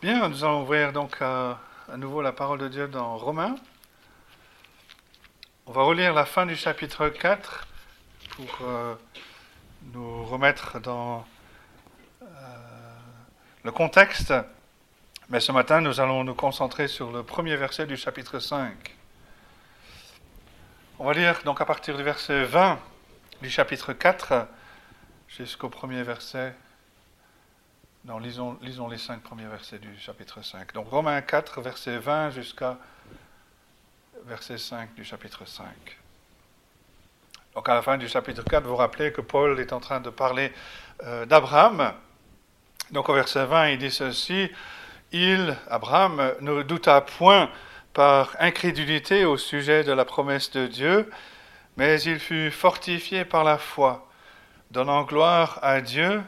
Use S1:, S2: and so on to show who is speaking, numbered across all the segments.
S1: Bien, nous allons ouvrir donc à, à nouveau la parole de Dieu dans Romains. On va relire la fin du chapitre 4 pour euh, nous remettre dans euh, le contexte. Mais ce matin, nous allons nous concentrer sur le premier verset du chapitre 5. On va lire donc à partir du verset 20 du chapitre 4 jusqu'au premier verset non, lisons, lisons, les cinq premiers versets du chapitre 5. Donc Romains 4, verset 20 jusqu'à verset 5 du chapitre 5. Donc à la fin du chapitre 4, vous rappelez que Paul est en train de parler euh, d'Abraham. Donc au verset 20, il dit ceci, il, Abraham, ne douta point par incrédulité au sujet de la promesse de Dieu, mais il fut fortifié par la foi, donnant gloire à Dieu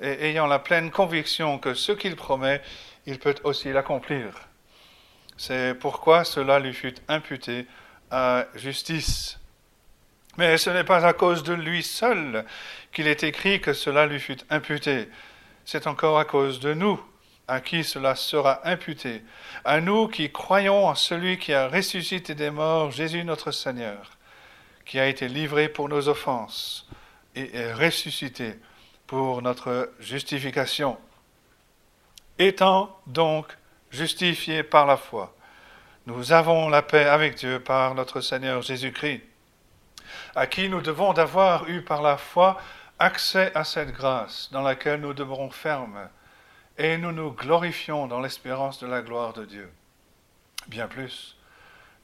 S1: et ayant la pleine conviction que ce qu'il promet, il peut aussi l'accomplir. C'est pourquoi cela lui fut imputé à justice. Mais ce n'est pas à cause de lui seul qu'il est écrit que cela lui fut imputé. C'est encore à cause de nous, à qui cela sera imputé, à nous qui croyons en celui qui a ressuscité des morts, Jésus notre Seigneur, qui a été livré pour nos offenses et est ressuscité pour notre justification. Étant donc justifiés par la foi, nous avons la paix avec Dieu par notre Seigneur Jésus-Christ, à qui nous devons d'avoir eu par la foi accès à cette grâce dans laquelle nous demeurons fermes, et nous nous glorifions dans l'espérance de la gloire de Dieu. Bien plus,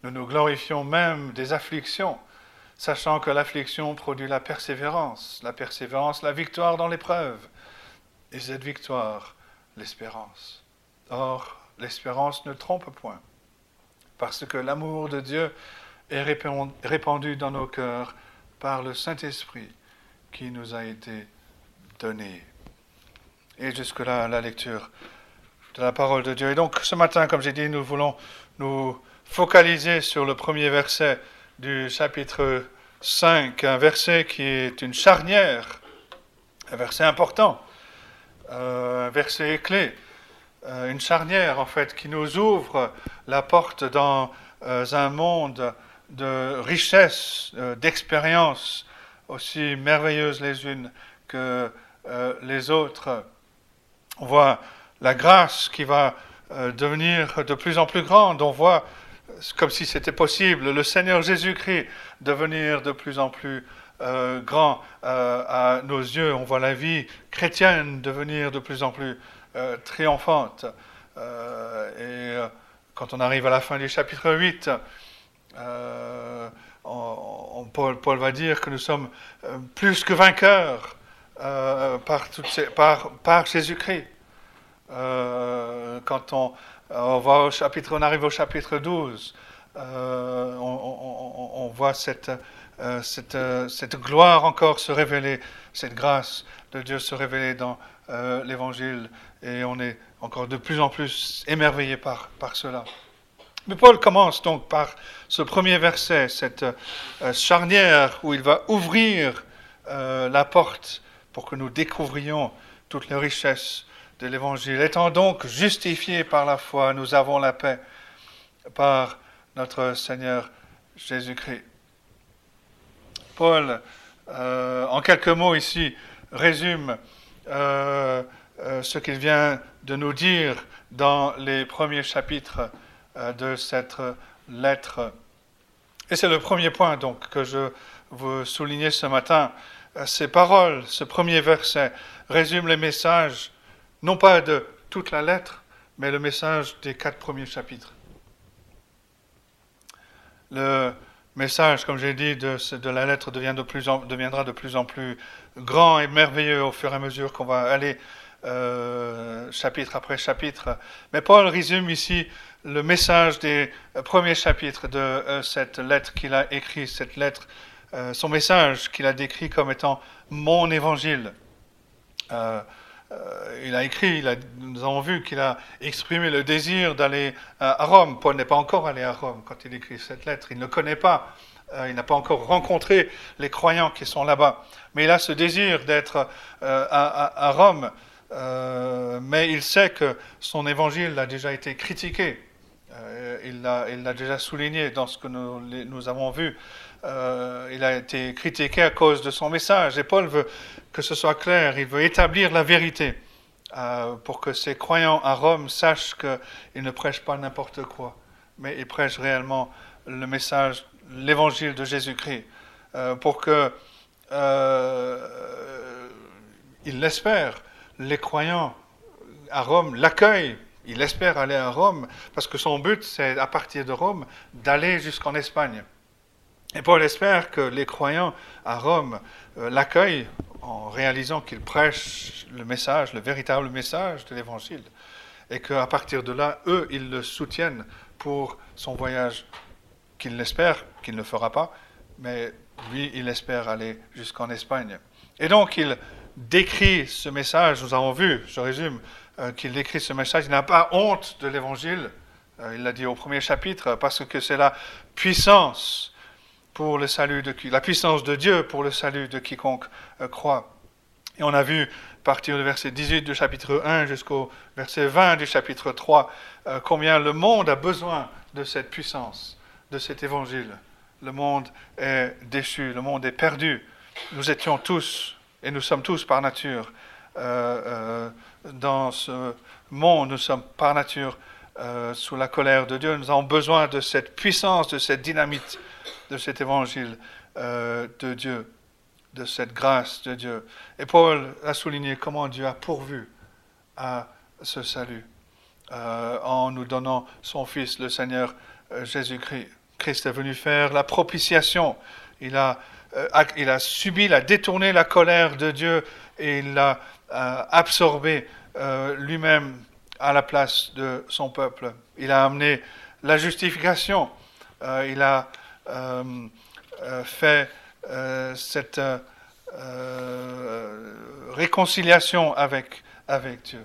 S1: nous nous glorifions même des afflictions, sachant que l'affliction produit la persévérance, la persévérance, la victoire dans l'épreuve, et cette victoire, l'espérance. Or, l'espérance ne trompe point, parce que l'amour de Dieu est répandu dans nos cœurs par le Saint-Esprit qui nous a été donné. Et jusque-là, la lecture de la parole de Dieu. Et donc, ce matin, comme j'ai dit, nous voulons nous focaliser sur le premier verset du chapitre 5, un verset qui est une charnière, un verset important, euh, un verset clé, euh, une charnière en fait qui nous ouvre la porte dans euh, un monde de richesse, d'expériences aussi merveilleuses les unes que les autres. On voit la grâce qui va devenir de plus en plus grande. On voit comme si c'était possible, le Seigneur Jésus-Christ devenir de plus en plus euh, grand euh, à nos yeux. On voit la vie chrétienne devenir de plus en plus euh, triomphante. et quand on arrive à la fin du chapitre 8, Paul, va dire que nous sommes plus que vainqueurs par, par, par Jésus-Christ. quand on, on, va au chapitre, on arrive au chapitre 12, euh, on, voit cette, euh, cette, euh, cette, gloire encore se révéler, cette grâce de Dieu se révéler dans l'Évangile, et on est encore de plus en plus émerveillé par, par cela. Mais Paul commence donc par ce premier verset, cette charnière où il va ouvrir la porte pour que nous découvrions toutes les richesses de l'Évangile. Étant donc justifiés par la foi, nous avons la paix par notre Seigneur Jésus-Christ. Paul, euh, en quelques mots ici, résume euh, euh, ce qu'il vient de nous dire dans les premiers chapitres de cette lettre. Et c'est le premier point donc que je veux souligner ce matin. Ces paroles, ce premier verset, résument les messages, non pas de toute la lettre, mais le message des quatre premiers chapitres le message, comme j'ai dit, de, la lettre deviendra de plus en plus grand et merveilleux au fur et à mesure qu'on va aller euh, chapitre après chapitre. Mais Paul résume ici le message des premiers chapitres de euh, cette lettre qu'il a écrit, cette lettre, euh, son message qu'il a décrit comme étant mon évangile. Euh, il a écrit, nous avons vu qu'il a exprimé le désir d'aller à Rome. Paul n'est pas encore allé à Rome quand il écrit cette lettre. Il ne connaît pas, euh, il n'a pas encore rencontré les croyants qui sont là-bas. Mais il a ce désir d'être euh, à, Rome mais il sait que son évangile a déjà été critiqué. il l'a déjà souligné dans ce que nous avons vu. Il a été critiqué à cause de son message. Et Paul veut que ce soit clair, il veut établir la vérité. Euh, pour que ces croyants à Rome sachent qu'ils ne prêchent pas n'importe quoi, mais ils prêchent réellement le message, l'évangile de Jésus-Christ, euh, pour que euh, ils l'espèrent. Les croyants à Rome l'accueillent. Il espère aller à Rome parce que son but, c'est à partir de Rome d'aller jusqu'en Espagne. Et Paul espère que les croyants à Rome l'accueillent en réalisant qu'il prêche le message, le véritable message de l'Évangile, et qu'à partir de là, eux, ils le soutiennent pour son voyage qu'il l'espère, qu'il ne fera pas, mais lui, il espère aller jusqu'en Espagne. Et donc, il décrit ce message, nous avons vu, je résume, euh, qu'il décrit ce message, il n'a pas honte de l'Évangile, euh, il l'a dit au premier chapitre, parce que c'est la puissance pour le salut de la puissance de Dieu pour le salut de quiconque euh, croit. Et on a vu partir du verset 18 du chapitre 1 jusqu'au verset 20 du chapitre 3 euh, combien le monde a besoin de cette puissance, de cet évangile. Le monde est déchu, le monde est perdu. Nous étions tous, et nous sommes tous par nature, euh, dans ce monde, nous sommes par nature sous la colère de Dieu. Nous avons besoin de cette puissance, de cette dynamite de cet évangile euh, de Dieu, de cette grâce de Dieu. Et Paul a souligné comment Dieu a pourvu à ce salut euh, en nous donnant son Fils, le Seigneur euh, Jésus-Christ. Christ est venu faire la propitiation. Il a, il a subi, il a détourné la colère de Dieu et il l'a absorbé lui-même à la place de son peuple. Il a amené la justification. il a fait euh, cette réconciliation avec, Dieu.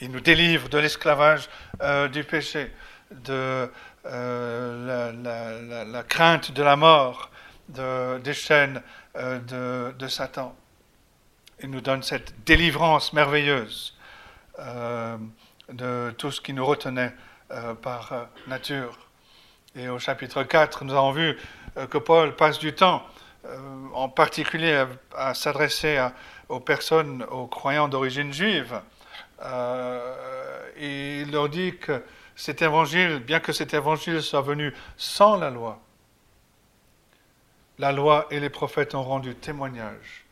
S1: Il nous délivre de l'esclavage du péché, de la, crainte de la mort, de, des chaînes de, Satan. Il nous donne cette délivrance merveilleuse de tout ce qui nous retenait par nature. Et au chapitre 4, nous avons vu euh, que Paul passe du temps, euh, en particulier à, s'adresser aux personnes, aux croyants d'origine juive. Euh, et il leur dit que cet évangile, bien que cet évangile soit venu sans la loi, la loi et les prophètes ont rendu témoignage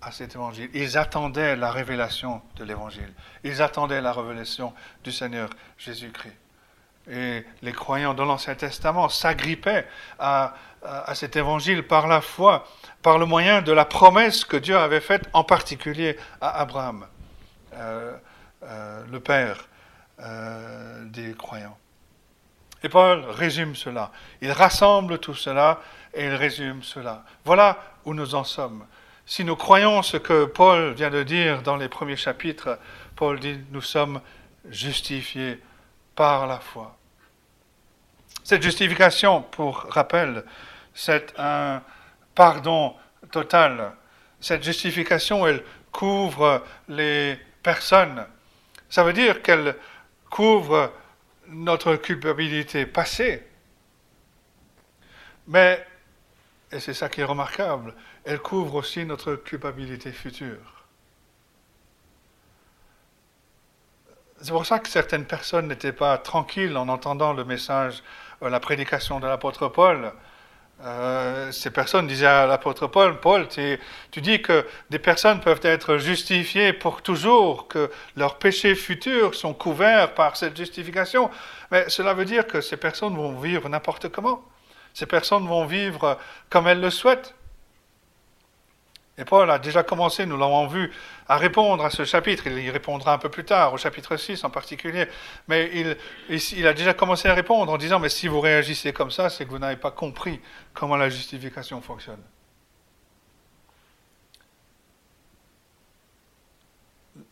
S1: à cet évangile. Ils attendaient la révélation de l'évangile. Ils attendaient la révélation du Seigneur Jésus-Christ et les croyants de l'Ancien Testament s'agrippaient à, cet évangile par la foi, par le moyen de la promesse que Dieu avait faite en particulier à Abraham, euh, euh, le père euh, des croyants. Et Paul résume cela. Il rassemble tout cela et il résume cela. Voilà où nous en sommes. Si nous croyons ce que Paul vient de dire dans les premiers chapitres, Paul dit, nous sommes justifiés par la foi. Cette justification, pour rappel, c'est un pardon total. Cette justification, elle couvre les personnes. Ça veut dire qu'elle couvre notre culpabilité passée. Mais, et c'est ça qui est remarquable, elle couvre aussi notre culpabilité future. C'est pour ça que certaines personnes n'étaient pas tranquilles en entendant le message, euh, la prédication de l'apôtre Paul. Euh, ces personnes disaient à l'apôtre Paul, Paul, tu, dis que des personnes peuvent être justifiées pour toujours, que leurs péchés futurs sont couverts par cette justification. Mais cela veut dire que ces personnes vont vivre n'importe comment. Ces personnes vont vivre comme elles le souhaitent. Et Paul a déjà commencé, nous l'avons vu, à répondre à ce chapitre. Il y répondra un peu plus tard, au chapitre 6 en particulier. Mais il, il, a déjà commencé à répondre en disant, mais si vous réagissez comme ça, c'est que vous n'avez pas compris comment la justification fonctionne.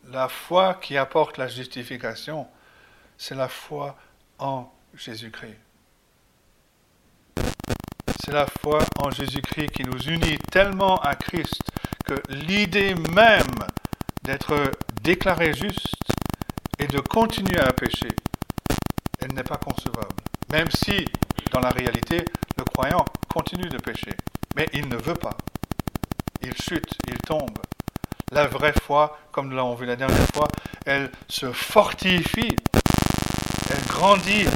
S1: La foi qui apporte la justification, c'est la foi en Jésus-Christ. C'est la foi en Jésus-Christ qui nous unit tellement à Christ l'idée même d'être déclaré juste et de continuer à pécher, elle n'est pas concevable. Même si, dans la réalité, le croyant continue de pécher. Mais il ne veut pas. Il chute, il tombe. La vraie foi, comme nous l'avons vu la dernière fois, elle se fortifie, elle grandit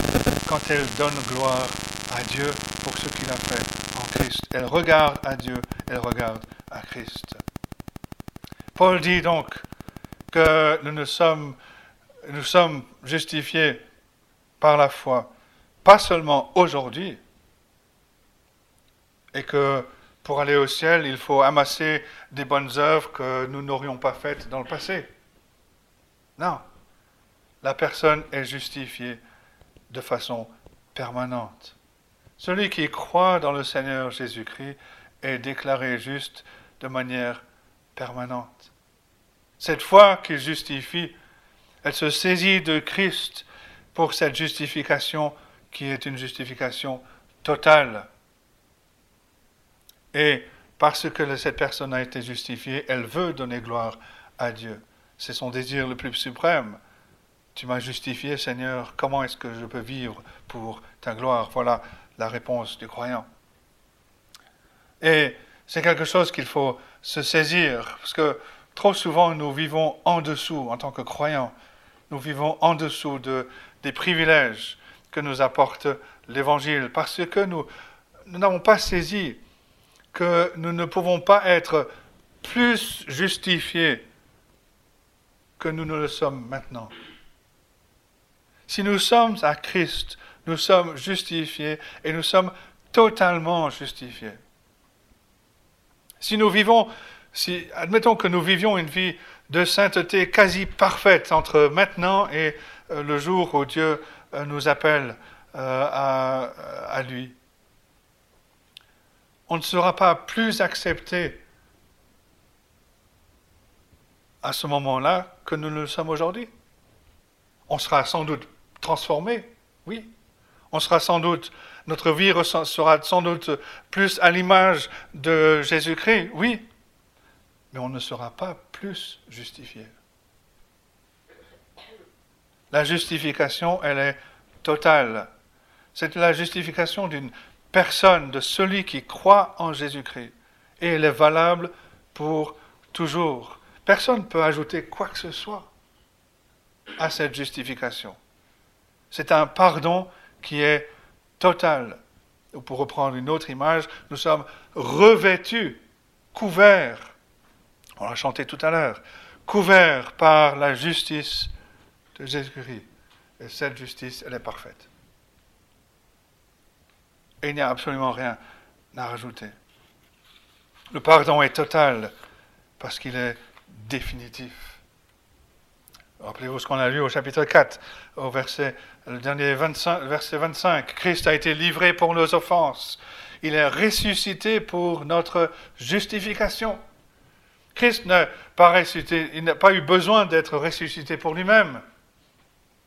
S1: quand elle donne gloire à Dieu pour ce qu'il a fait en Christ. Elle regarde à Dieu, elle regarde à Christ. Paul dit donc que nous, sommes, sommes justifiés par la foi, pas seulement aujourd'hui, et que pour aller au ciel, il faut amasser des bonnes œuvres que nous n'aurions pas faites dans le passé. Non, la personne est justifiée de façon permanente. Celui qui croit dans le Seigneur Jésus-Christ est déclaré juste de manière permanente. Cette foi qu'il justifie, elle se saisit de Christ pour cette justification qui est une justification totale. Et parce que cette personne a été justifiée, elle veut donner gloire à Dieu. C'est son désir le plus suprême. Tu m'as justifié, Seigneur, comment est-ce que je peux vivre pour ta gloire? Voilà la réponse du croyant. Et c'est quelque chose qu'il faut se saisir, parce que trop souvent nous vivons en dessous en tant que croyants. Nous vivons en dessous de, des privilèges que nous apporte l'Évangile, parce que nous n'avons pas saisi que nous ne pouvons pas être plus justifiés que nous ne le sommes maintenant. Si nous sommes à Christ, nous sommes justifiés et nous sommes totalement justifiés. Si nous vivons, si, admettons que nous vivions une vie de sainteté quasi parfaite entre maintenant et euh, le jour où Dieu euh, nous appelle euh, à, lui, on ne sera pas plus accepté à ce moment-là que nous le sommes aujourd'hui. On sera sans doute transformé, oui. On sera sans doute, notre vie sera sans doute plus à l'image de Jésus-Christ, oui. Mais on ne sera pas plus justifié. La justification, elle est totale. C'est la justification d'une personne, de celui qui croit en Jésus-Christ. Et elle est valable pour toujours. Personne ne peut ajouter quoi que ce soit à cette justification. C'est un pardon qui est total. Ou pour reprendre une autre image, nous sommes revêtus, couverts, on l'a chanté tout à l'heure, couverts par la justice de Jésus-Christ. Et cette justice, elle est parfaite. Et il n'y a absolument rien à rajouter. Le pardon est total parce qu'il est définitif. Rappelez-vous ce qu'on a lu au chapitre 4, au verset, le dernier 25, verset 25. Christ a été livré pour nos offenses. Il est ressuscité pour notre justification. Christ pas ressuscité, il n'a pas eu besoin d'être ressuscité pour lui-même.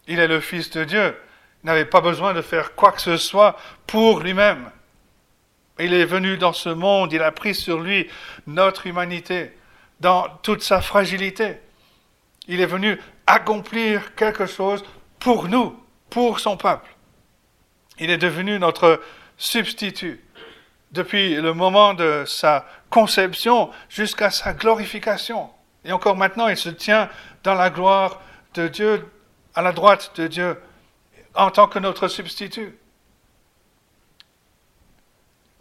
S1: Il est le Fils de Dieu. Il n'avait pas besoin de faire quoi que ce soit pour lui-même. Il est venu dans ce monde, il a pris sur lui notre humanité, dans toute sa fragilité. Il est venu accomplir quelque chose pour nous, pour son peuple. Il est devenu notre substitut depuis le moment de sa conception jusqu'à sa glorification. Et encore maintenant, il se tient dans la gloire de Dieu, à la droite de Dieu, en tant que notre substitut.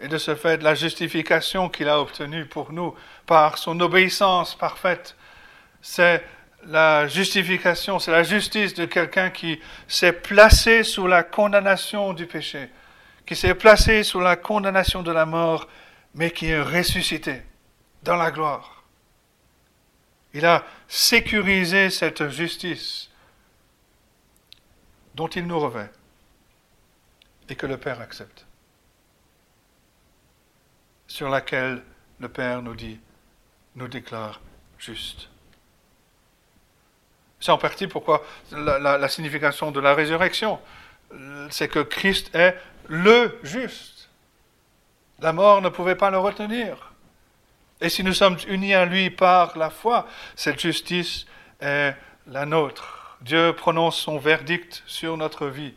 S1: Et de ce fait, la justification qu'il a obtenue pour nous par son obéissance parfaite, c'est la justification, c'est la justice de quelqu'un qui s'est placé sous la condamnation du péché, qui s'est placé sous la condamnation de la mort, mais qui est ressuscité dans la gloire. Il a sécurisé cette justice dont il nous revêt et que le Père accepte, sur laquelle le Père nous dit, nous déclare juste. C'est en partie pourquoi la, signification de la résurrection, c'est que Christ est le juste. La mort ne pouvait pas le retenir. Et si nous sommes unis à lui par la foi, cette justice est la nôtre. Dieu prononce son verdict sur notre vie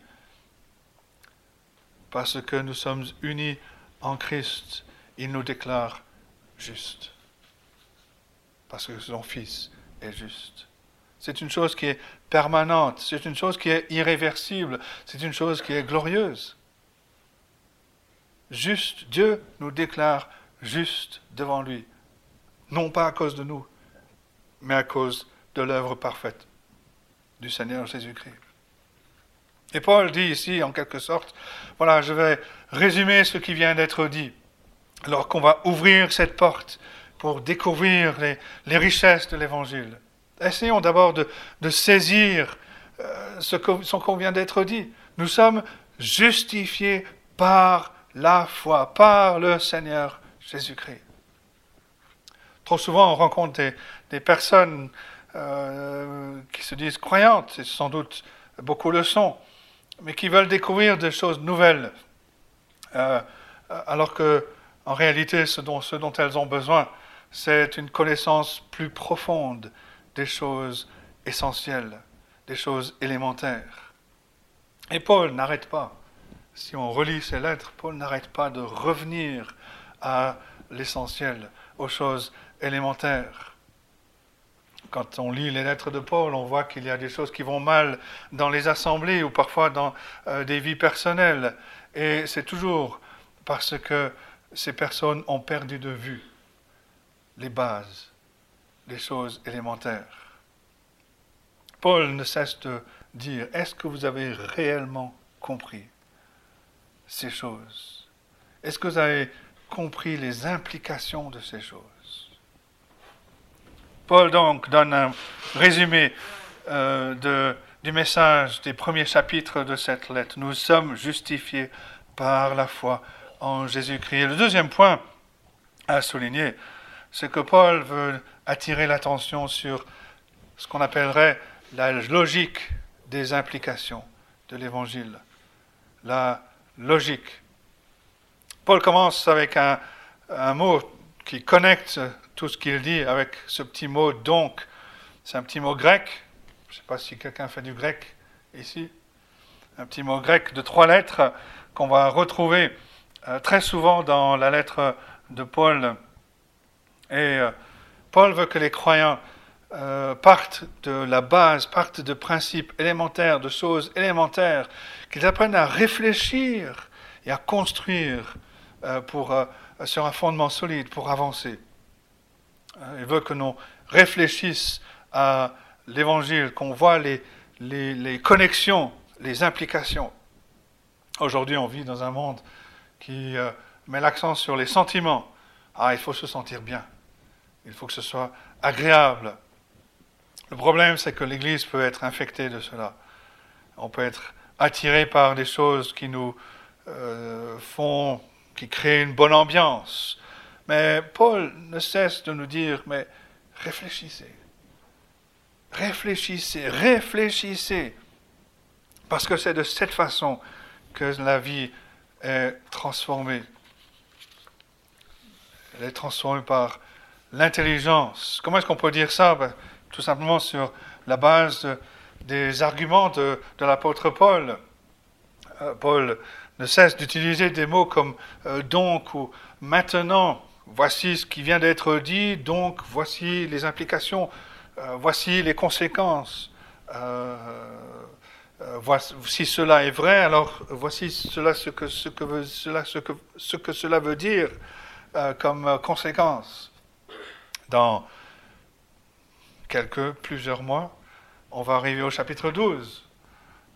S1: parce que nous sommes unis en Christ. Il nous déclare juste parce que son Fils est juste. C'est une chose qui est permanente, c'est une chose qui est irréversible, c'est une chose qui est glorieuse. Juste, Dieu nous déclare juste devant lui, non pas à cause de nous, mais à cause de l'œuvre parfaite du Seigneur Jésus-Christ. Et Paul dit ici, en quelque sorte, voilà, je vais résumer ce qui vient d'être dit, alors qu'on va ouvrir cette porte pour découvrir les, richesses de l'Évangile. Essayons d'abord de, saisir euh, ce qu'on vient d'être dit. Nous sommes justifiés par la foi, par le Seigneur Jésus-Christ. Trop souvent, on rencontre des, personnes euh, qui se disent croyantes, et sans doute beaucoup le sont, mais qui veulent découvrir des choses nouvelles, euh, alors que, en réalité, ce dont, ce dont elles ont besoin, c'est une connaissance plus profonde des choses essentielles, des choses élémentaires. Et Paul n'arrête pas. Si on relit ses lettres, Paul n'arrête pas de revenir à l'essentiel, aux choses élémentaires. Quand on lit les lettres de Paul, on voit qu'il y a des choses qui vont mal dans les assemblées ou parfois dans euh, des vies personnelles. Et c'est toujours parce que ces personnes ont perdu de vue les bases, les choses élémentaires. Paul ne cesse de dire, est-ce que vous avez réellement compris ces choses? Est-ce que vous avez compris les implications de ces choses? Paul donc donne un résumé euh, du message des premiers chapitres de cette lettre. Nous sommes justifiés par la foi en Jésus-Christ. le deuxième point à souligner, c'est que Paul veut attirer l'attention sur ce qu'on appellerait la logique des implications de l'Évangile. La logique. Paul commence avec un, mot qui connecte tout ce qu'il dit avec ce petit mot donc. C'est un petit mot grec. Je ne sais pas si quelqu'un fait du grec ici. Un petit mot grec de trois lettres qu'on va retrouver euh, très souvent dans la lettre de Paul et euh, Paul veut que les croyants euh, partent de la base, partent de principes élémentaires, de choses élémentaires, qu'ils apprennent à réfléchir et à construire euh, pour, sur un fondement solide pour avancer. Il veut que nous réfléchissions à l'évangile, qu'on voit les, les, les, connexions, les implications. Aujourd'hui, on vit dans un monde qui met l'accent sur les sentiments. Ah, il faut se sentir bien. Il faut que ce soit agréable. Le problème, c'est que l'Église peut être infectée de cela. On peut être attiré par des choses qui nous euh, font, qui créent une bonne ambiance. Mais Paul ne cesse de nous dire, mais réfléchissez. Réfléchissez, réfléchissez. Parce que c'est de cette façon que la vie est transformée. Elle est transformée par l'intelligence. Comment est-ce qu'on peut dire ça? Ben, Tout simplement sur la base des arguments de, l'apôtre Paul. Euh, Paul ne cesse d'utiliser des mots comme euh, donc ou maintenant. Voici ce qui vient d'être dit, donc voici les implications, euh, voici les conséquences. si cela est vrai, alors voici ce que cela veut dire comme conséquence dans quelques, plusieurs mois, on va arriver au chapitre 12.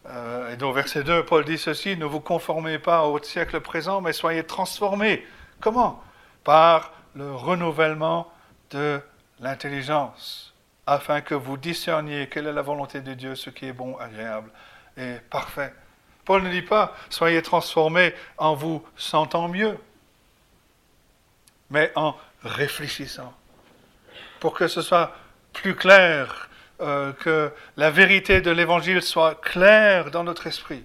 S1: Euh, et dans verset 2, Paul dit ceci, ne vous conformez pas au siècle présent, mais soyez transformés. Comment? Par le renouvellement de l'intelligence, afin que vous discerniez quelle est la volonté de Dieu, ce qui est bon, agréable et parfait. Paul ne dit pas, soyez transformés en vous sentant mieux, mais en réfléchissant pour que ce soit plus clair, euh, que la vérité de l'Évangile soit claire dans notre esprit.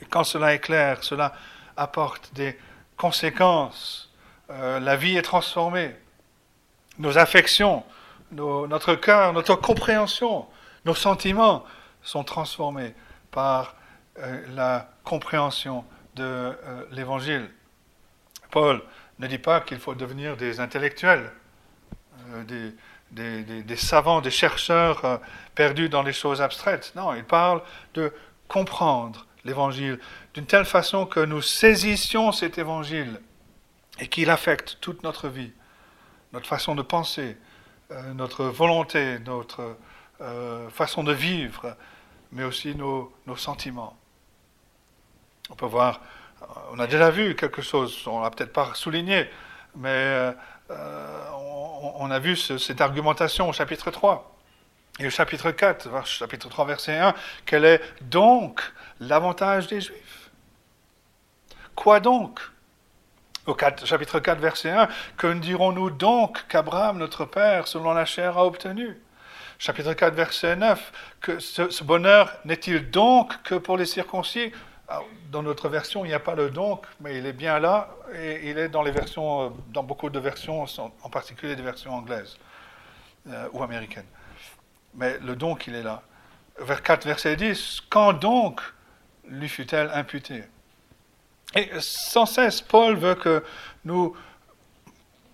S1: Et quand cela est clair, cela apporte des conséquences. Euh, la vie est transformée. Nos affections notre cœur, notre compréhension, nos sentiments sont transformés par euh, la compréhension de l'Évangile. Paul ne dit pas qu'il faut devenir des intellectuels, des, des, savants, des chercheurs perdus dans les choses abstraites. Non, il parle de comprendre l'Évangile d'une telle façon que nous saisissions cet Évangile et qu'il affecte toute notre vie, notre façon de penser, euh, notre volonté, notre euh, façon de vivre, mais aussi nos, sentiments. On peut voir, on a déjà vu quelque chose, on l'a peut-être pas souligné, mais euh, on, a vu cette argumentation au chapitre 3. Et au chapitre 4, chapitre 3, verset 1, quel est donc l'avantage des Juifs? Quoi donc? Au chapitre 4, verset 1, que dirons-nous donc qu'Abraham, notre Père, selon la chair, a obtenu? Chapitre 4, verset 9, que ce, bonheur n'est-il donc que pour les circoncis Dans notre version, il n'y a pas le donc, mais il est bien là, et il est dans les versions, euh, dans beaucoup de versions, en particulier des versions anglaises euh, ou américaines. Mais le donc, il est là. Vers 4, verset 10, quand donc lui fut-elle imputée? Et sans cesse, Paul veut que nous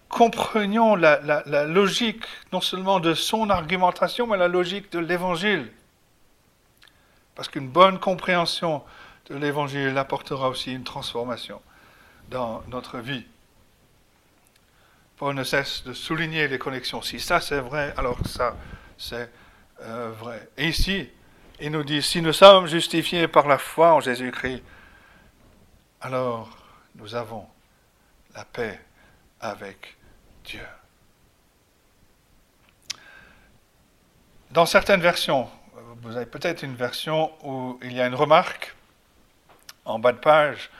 S1: comprenions la, logique non seulement de son argumentation, mais la logique de l'Évangile. Parce qu'une bonne compréhension l'Évangile apportera aussi une transformation dans notre vie. Paul ne cesse de souligner les connexions. Si ça c'est vrai, alors ça c'est euh, vrai. Et ici, il nous dit, si nous sommes justifiés par la foi en Jésus-Christ, alors nous avons la paix avec Dieu. Dans certaines versions, vous avez peut-être une version où il y a une remarque en bas de page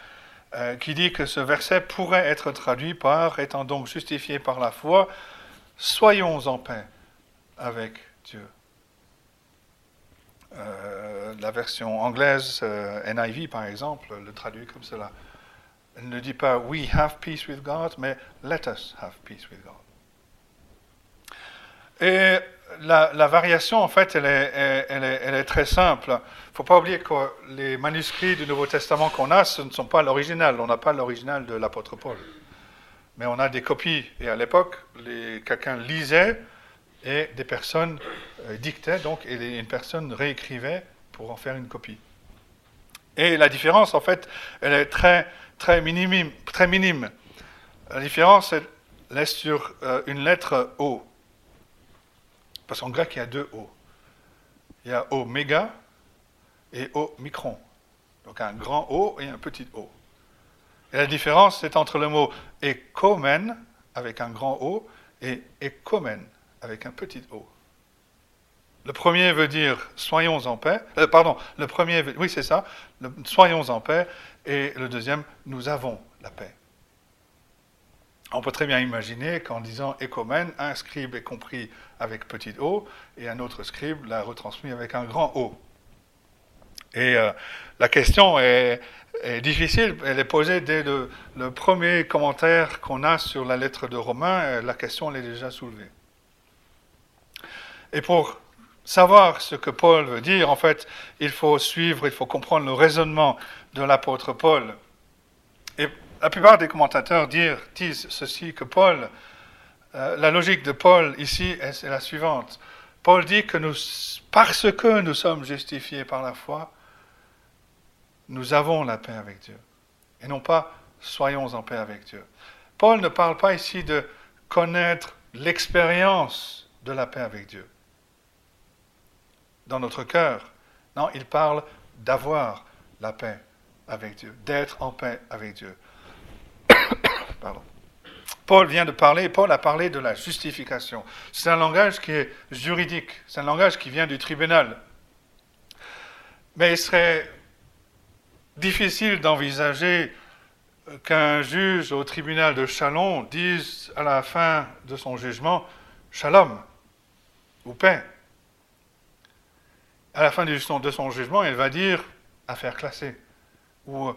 S1: euh, qui dit que ce verset pourrait être traduit par étant donc justifié par la foi, soyons en paix avec Dieu. Euh, la version anglaise, euh, NIV par exemple, le traduit comme cela. Elle ne dit pas We have peace with God, mais Let us have peace with God. Et la, variation, en fait, elle est, très simple. Il ne faut pas oublier que les manuscrits du Nouveau Testament qu'on a, ce ne sont pas l'original. On n'a pas l'original de l'apôtre Paul. Mais on a des copies. Et à l'époque, quelqu'un lisait et des personnes euh, dictaient, donc, et une personne réécrivait pour en faire une copie. Et la différence, en fait, elle est très, très, minime, très minime. La différence, elle est sur euh, une lettre O. Parce qu'en grec, il y a deux O. Il y a O méga et O micron. Donc un grand O et un petit O. Et la différence, c'est entre le mot ekomen, avec un grand O, et ekomen, avec un petit O. Le premier veut dire soyons en paix. Euh, pardon, le premier, oui c'est ça, soyons en paix. Et le deuxième, nous avons la paix. On peut très bien imaginer qu'en disant écomène, un scribe est compris avec petit o et un autre scribe l'a retransmis avec un grand O. Et euh, la question est, difficile, elle est posée dès le, premier commentaire qu'on a sur la lettre de Romain, la question elle est déjà soulevée. Et pour savoir ce que Paul veut dire, en fait, il faut suivre, il faut comprendre le raisonnement de l'apôtre Paul. Et la plupart des commentateurs disent ceci, que Paul, euh, la logique de Paul ici est, la suivante. Paul dit que nous, parce que nous sommes justifiés par la foi, nous avons la paix avec Dieu. Et non pas soyons en paix avec Dieu. Paul ne parle pas ici de connaître l'expérience de la paix avec Dieu dans notre cœur. Non, il parle d'avoir la paix avec Dieu, d'être en paix avec Dieu. Paul vient de parler, Paul a parlé de la justification. C'est un langage qui est juridique, c'est un langage qui vient du tribunal. Mais il serait difficile d'envisager qu'un juge au tribunal de Chalon dise à la fin de son jugement Shalom ou paix à la fin de son jugement, elle va dire affaire classée, ou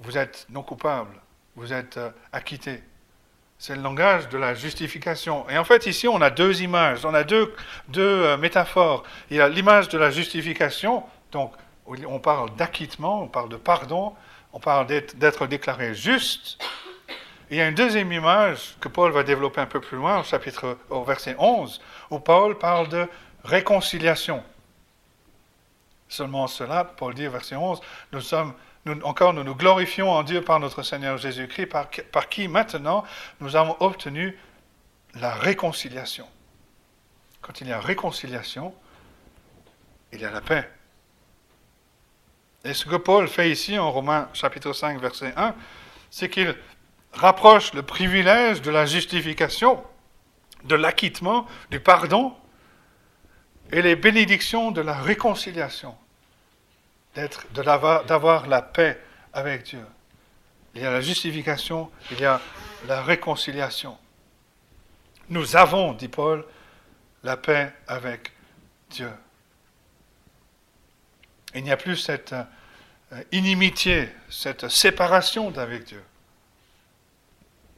S1: vous êtes non coupable, vous êtes euh, acquitté. C'est le langage de la justification. Et en fait, ici, on a deux images, on a deux, deux euh, métaphores. Il y a l'image de la justification, donc on parle d'acquittement, on parle de pardon, on parle d'être déclaré juste. il y a une deuxième image que Paul va développer un peu plus loin, au chapitre, au verset 11, où Paul parle de réconciliation. Seulement cela, Paul dit au verset 11, nous sommes encore nous nous glorifions en Dieu par notre Seigneur Jésus-Christ, par, par, qui maintenant nous avons obtenu la réconciliation. Quand il y a réconciliation, il y a la paix. Et ce que Paul fait ici en Romains chapitre 5 verset 1, c'est qu'il rapproche le privilège de la justification, de l'acquittement, du pardon, et les bénédictions de la réconciliation d'avoir la paix avec Dieu. Il y a la justification, il y a la réconciliation. Nous avons, dit Paul, la paix avec Dieu. Il n'y a plus cette euh, inimitié, cette séparation d'avec Dieu.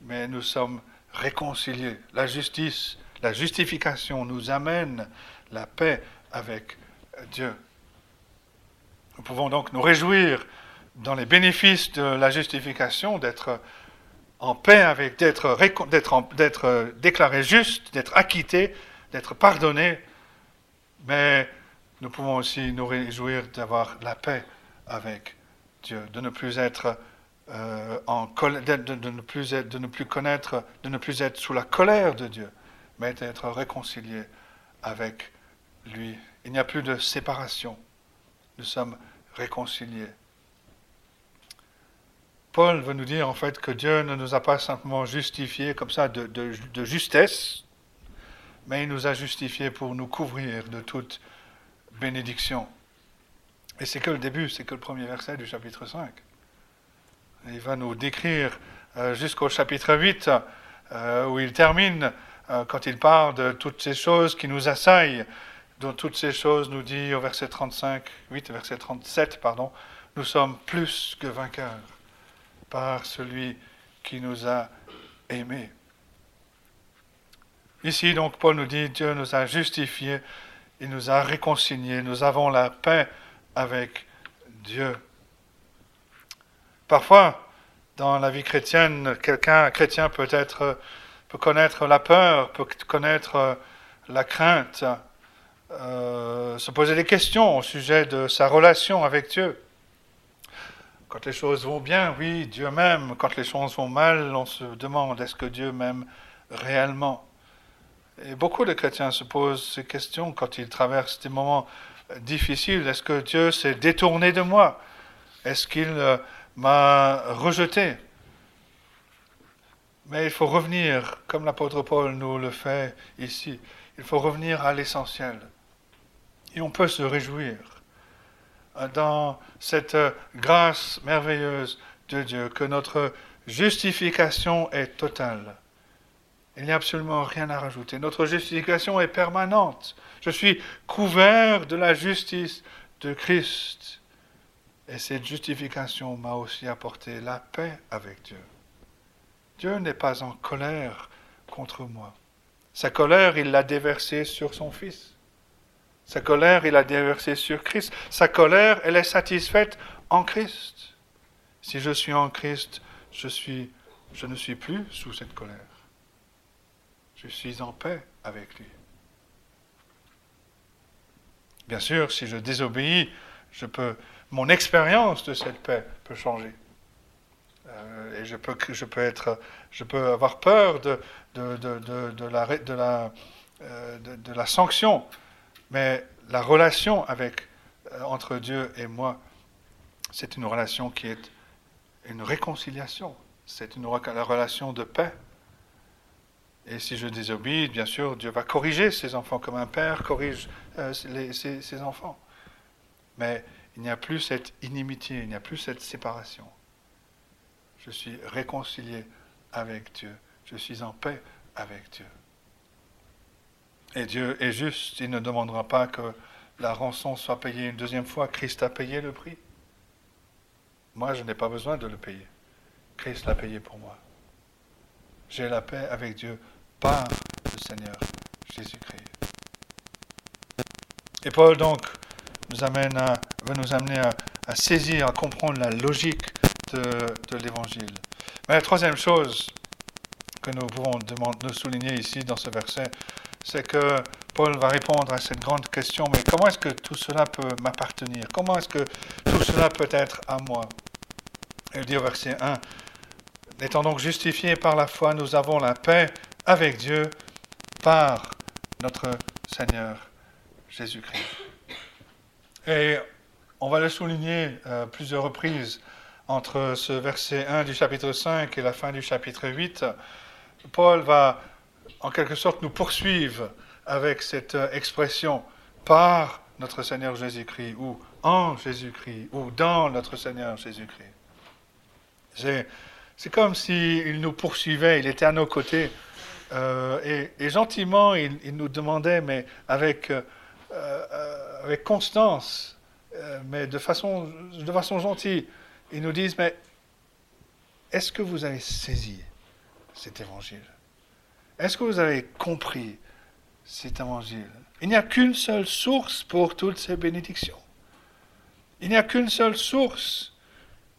S1: Mais nous sommes réconciliés. La justice, la justification nous amène la paix avec Dieu. Nous pouvons donc nous réjouir dans les bénéfices de la justification, d'être en paix avec, d'être, déclaré juste, d'être acquitté, d'être pardonné, mais nous pouvons aussi nous réjouir d'avoir la paix avec Dieu, de ne plus être euh, de, ne plus être, de ne plus connaître, de ne plus être sous la colère de Dieu, mais d'être réconcilié avec lui. Il n'y a plus de séparation. Nous sommes réconciliés. Paul veut nous dire en fait que Dieu ne nous a pas simplement justifiés comme ça de, de, justesse, mais il nous a justifiés pour nous couvrir de toute bénédiction. Et c'est que le début, c'est que le premier verset du chapitre 5. il va nous décrire euh, jusqu'au chapitre 8, euh, où il termine, euh, quand il parle de toutes ces choses qui nous assaillent, dont toutes ces choses nous dit au verset 35, 8, verset 37, pardon, nous sommes plus que vainqueurs par celui qui nous a aimés. Ici, donc, Paul nous dit, Dieu nous a justifiés, il nous a réconciliés, nous avons la paix avec Dieu. Parfois, dans la vie chrétienne, quelqu'un, chrétien peut être, peut connaître la peur, peut connaître la crainte, euh, se poser des questions au sujet de sa relation avec Dieu. Quand les choses vont bien, oui, Dieu m'aime. Quand les choses vont mal, on se demande est-ce que Dieu m'aime réellement? Et beaucoup de chrétiens se posent ces questions quand ils traversent des moments difficiles. Est-ce que Dieu s'est détourné de moi? Est-ce qu'il euh, m'a rejeté? Mais il faut revenir, comme l'apôtre Paul nous le fait ici, il faut revenir à l'essentiel. Et on peut se réjouir dans cette grâce merveilleuse de Dieu, que notre justification est totale. Il n'y a absolument rien à rajouter. Notre justification est permanente. Je suis couvert de la justice de Christ. Et cette justification m'a aussi apporté la paix avec Dieu. Dieu n'est pas en colère contre moi. Sa colère, il l'a déversée sur son Fils. Sa colère, il a déversé sur Christ. Sa colère, elle est satisfaite en Christ. Si je suis en Christ, je, suis, je ne suis plus sous cette colère. Je suis en paix avec lui. Bien sûr, si je désobéis, je peux, mon expérience de cette paix peut changer. Euh, et je peux, je, peux être, je peux avoir peur de, de, de, de la, la, euh, de, la sanction mais la relation euh, entre Dieu et moi, c'est une relation qui est une réconciliation. C'est une relation de paix. Et si je désobéis, bien sûr, Dieu va corriger ses enfants comme un père corrige euh, ses enfants. Mais il n'y a plus cette inimitié, il n'y a plus cette séparation. Je suis réconcilié avec Dieu. Je suis en paix avec Dieu. Et Dieu est juste, il ne demandera pas que la rançon soit payée une deuxième fois. Christ a payé le prix. Moi, je n'ai pas besoin de le payer. Christ l'a payé pour moi. j'ai la paix avec Dieu par le Seigneur Jésus-Christ. Et Paul donc nous amène à, veut nous amener à, saisir, à comprendre la logique de, l'Évangile. Mais la troisième chose que nous pouvons nous souligner ici dans ce verset, c'est que Paul va répondre à cette grande question, mais comment est-ce que tout cela peut m'appartenir? Comment est-ce que tout cela peut être à moi? Il dit au verset 1, Étant donc justifiés par la foi, nous avons la paix avec Dieu par notre Seigneur Jésus-Christ. Et on va le souligner euh, plusieurs reprises entre ce verset 1 du chapitre 5 et la fin du chapitre 8. Paul va en quelque sorte nous poursuivre avec cette euh, expression par notre Seigneur Jésus-Christ ou en Jésus-Christ ou dans notre Seigneur Jésus-Christ. C'est comme s'il nous poursuivait, il était à nos côtés euh, et, gentiment il, nous demandait, mais avec, euh, constance, mais de façon, de façon gentille, il nous dit, mais est-ce que vous avez saisi cet évangile? Est-ce que vous avez compris cet évangile? Il n'y a qu'une seule source pour toutes ces bénédictions. Il n'y a qu'une seule source,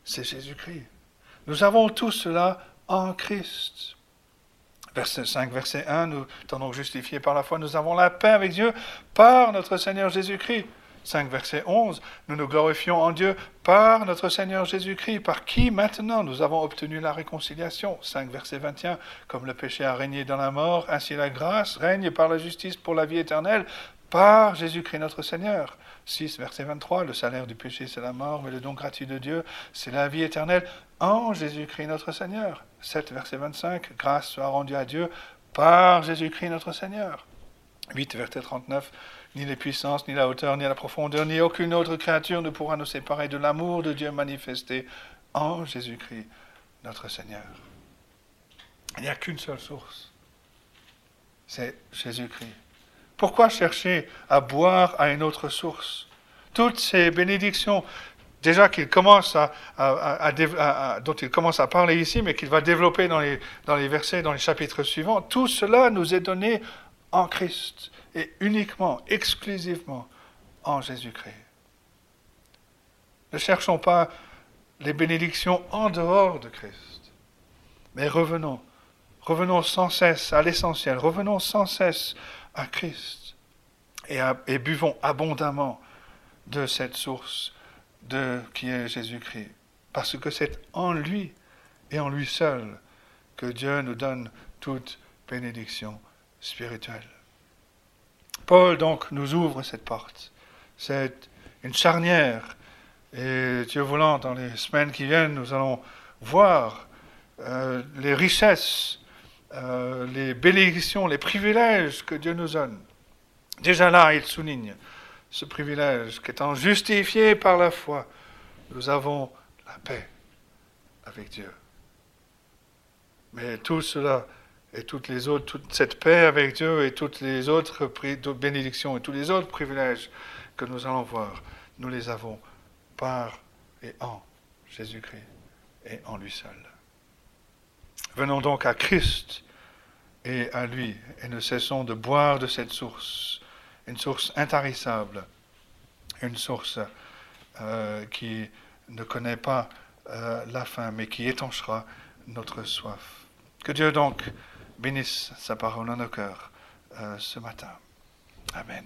S1: c'est Jésus-Christ. Nous avons tout cela en Christ. Verset 5, verset 1, nous étant donc justifiés par la foi, nous avons la paix avec Dieu par notre Seigneur Jésus-Christ. 5, verset 11, nous nous glorifions en Dieu par notre Seigneur Jésus-Christ, par qui maintenant nous avons obtenu la réconciliation. 5, verset 21, comme le péché a régné dans la mort, ainsi la grâce règne par la justice pour la vie éternelle, par Jésus-Christ notre Seigneur. 6, verset 23, le salaire du péché c'est la mort, mais le don gratuit de Dieu c'est la vie éternelle en Jésus-Christ notre Seigneur. 7, verset 25, grâce soit rendue à Dieu par Jésus-Christ notre Seigneur. 8, verset 39, ni les puissances, ni la hauteur, ni la profondeur, ni aucune autre créature ne pourra nous séparer de l'amour de Dieu manifesté en Jésus-Christ, notre Seigneur. Il n'y a qu'une seule source, c'est Jésus-Christ. Pourquoi chercher à boire à une autre source? Toutes ces bénédictions, déjà qu'il commence à, dont il commence à parler ici, mais qu'il va développer dans les, dans les versets, dans les chapitres suivants, tout cela nous est donné en Christ et uniquement, exclusivement en Jésus-Christ. Ne cherchons pas les bénédictions en dehors de Christ, mais revenons, revenons sans cesse à l'essentiel, revenons sans cesse à Christ et, buvons abondamment de cette source de qui est Jésus-Christ, parce que c'est en lui et en lui seul que Dieu nous donne toute bénédiction spirituelle. Paul donc nous ouvre cette porte. C'est une charnière. Et Dieu voulant, dans les semaines qui viennent, nous allons voir euh, les richesses, euh, les bénédictions, les privilèges que Dieu nous donne. Déjà là, il souligne ce privilège qu'étant justifié par la foi, nous avons la paix avec Dieu. Mais tout cela et toutes les autres, toute cette paix avec Dieu et toutes les autres bénédictions et tous les autres privilèges que nous allons voir, nous les avons par et en Jésus-Christ et en lui seul. Venons donc à Christ et à lui et ne cessons de boire de cette source, une source intarissable, une source euh, qui ne connaît pas euh, la fin, mais qui étanchera notre soif. Que Dieu donc bénisse sa parole en nos cœurs euh, ce matin. Amen.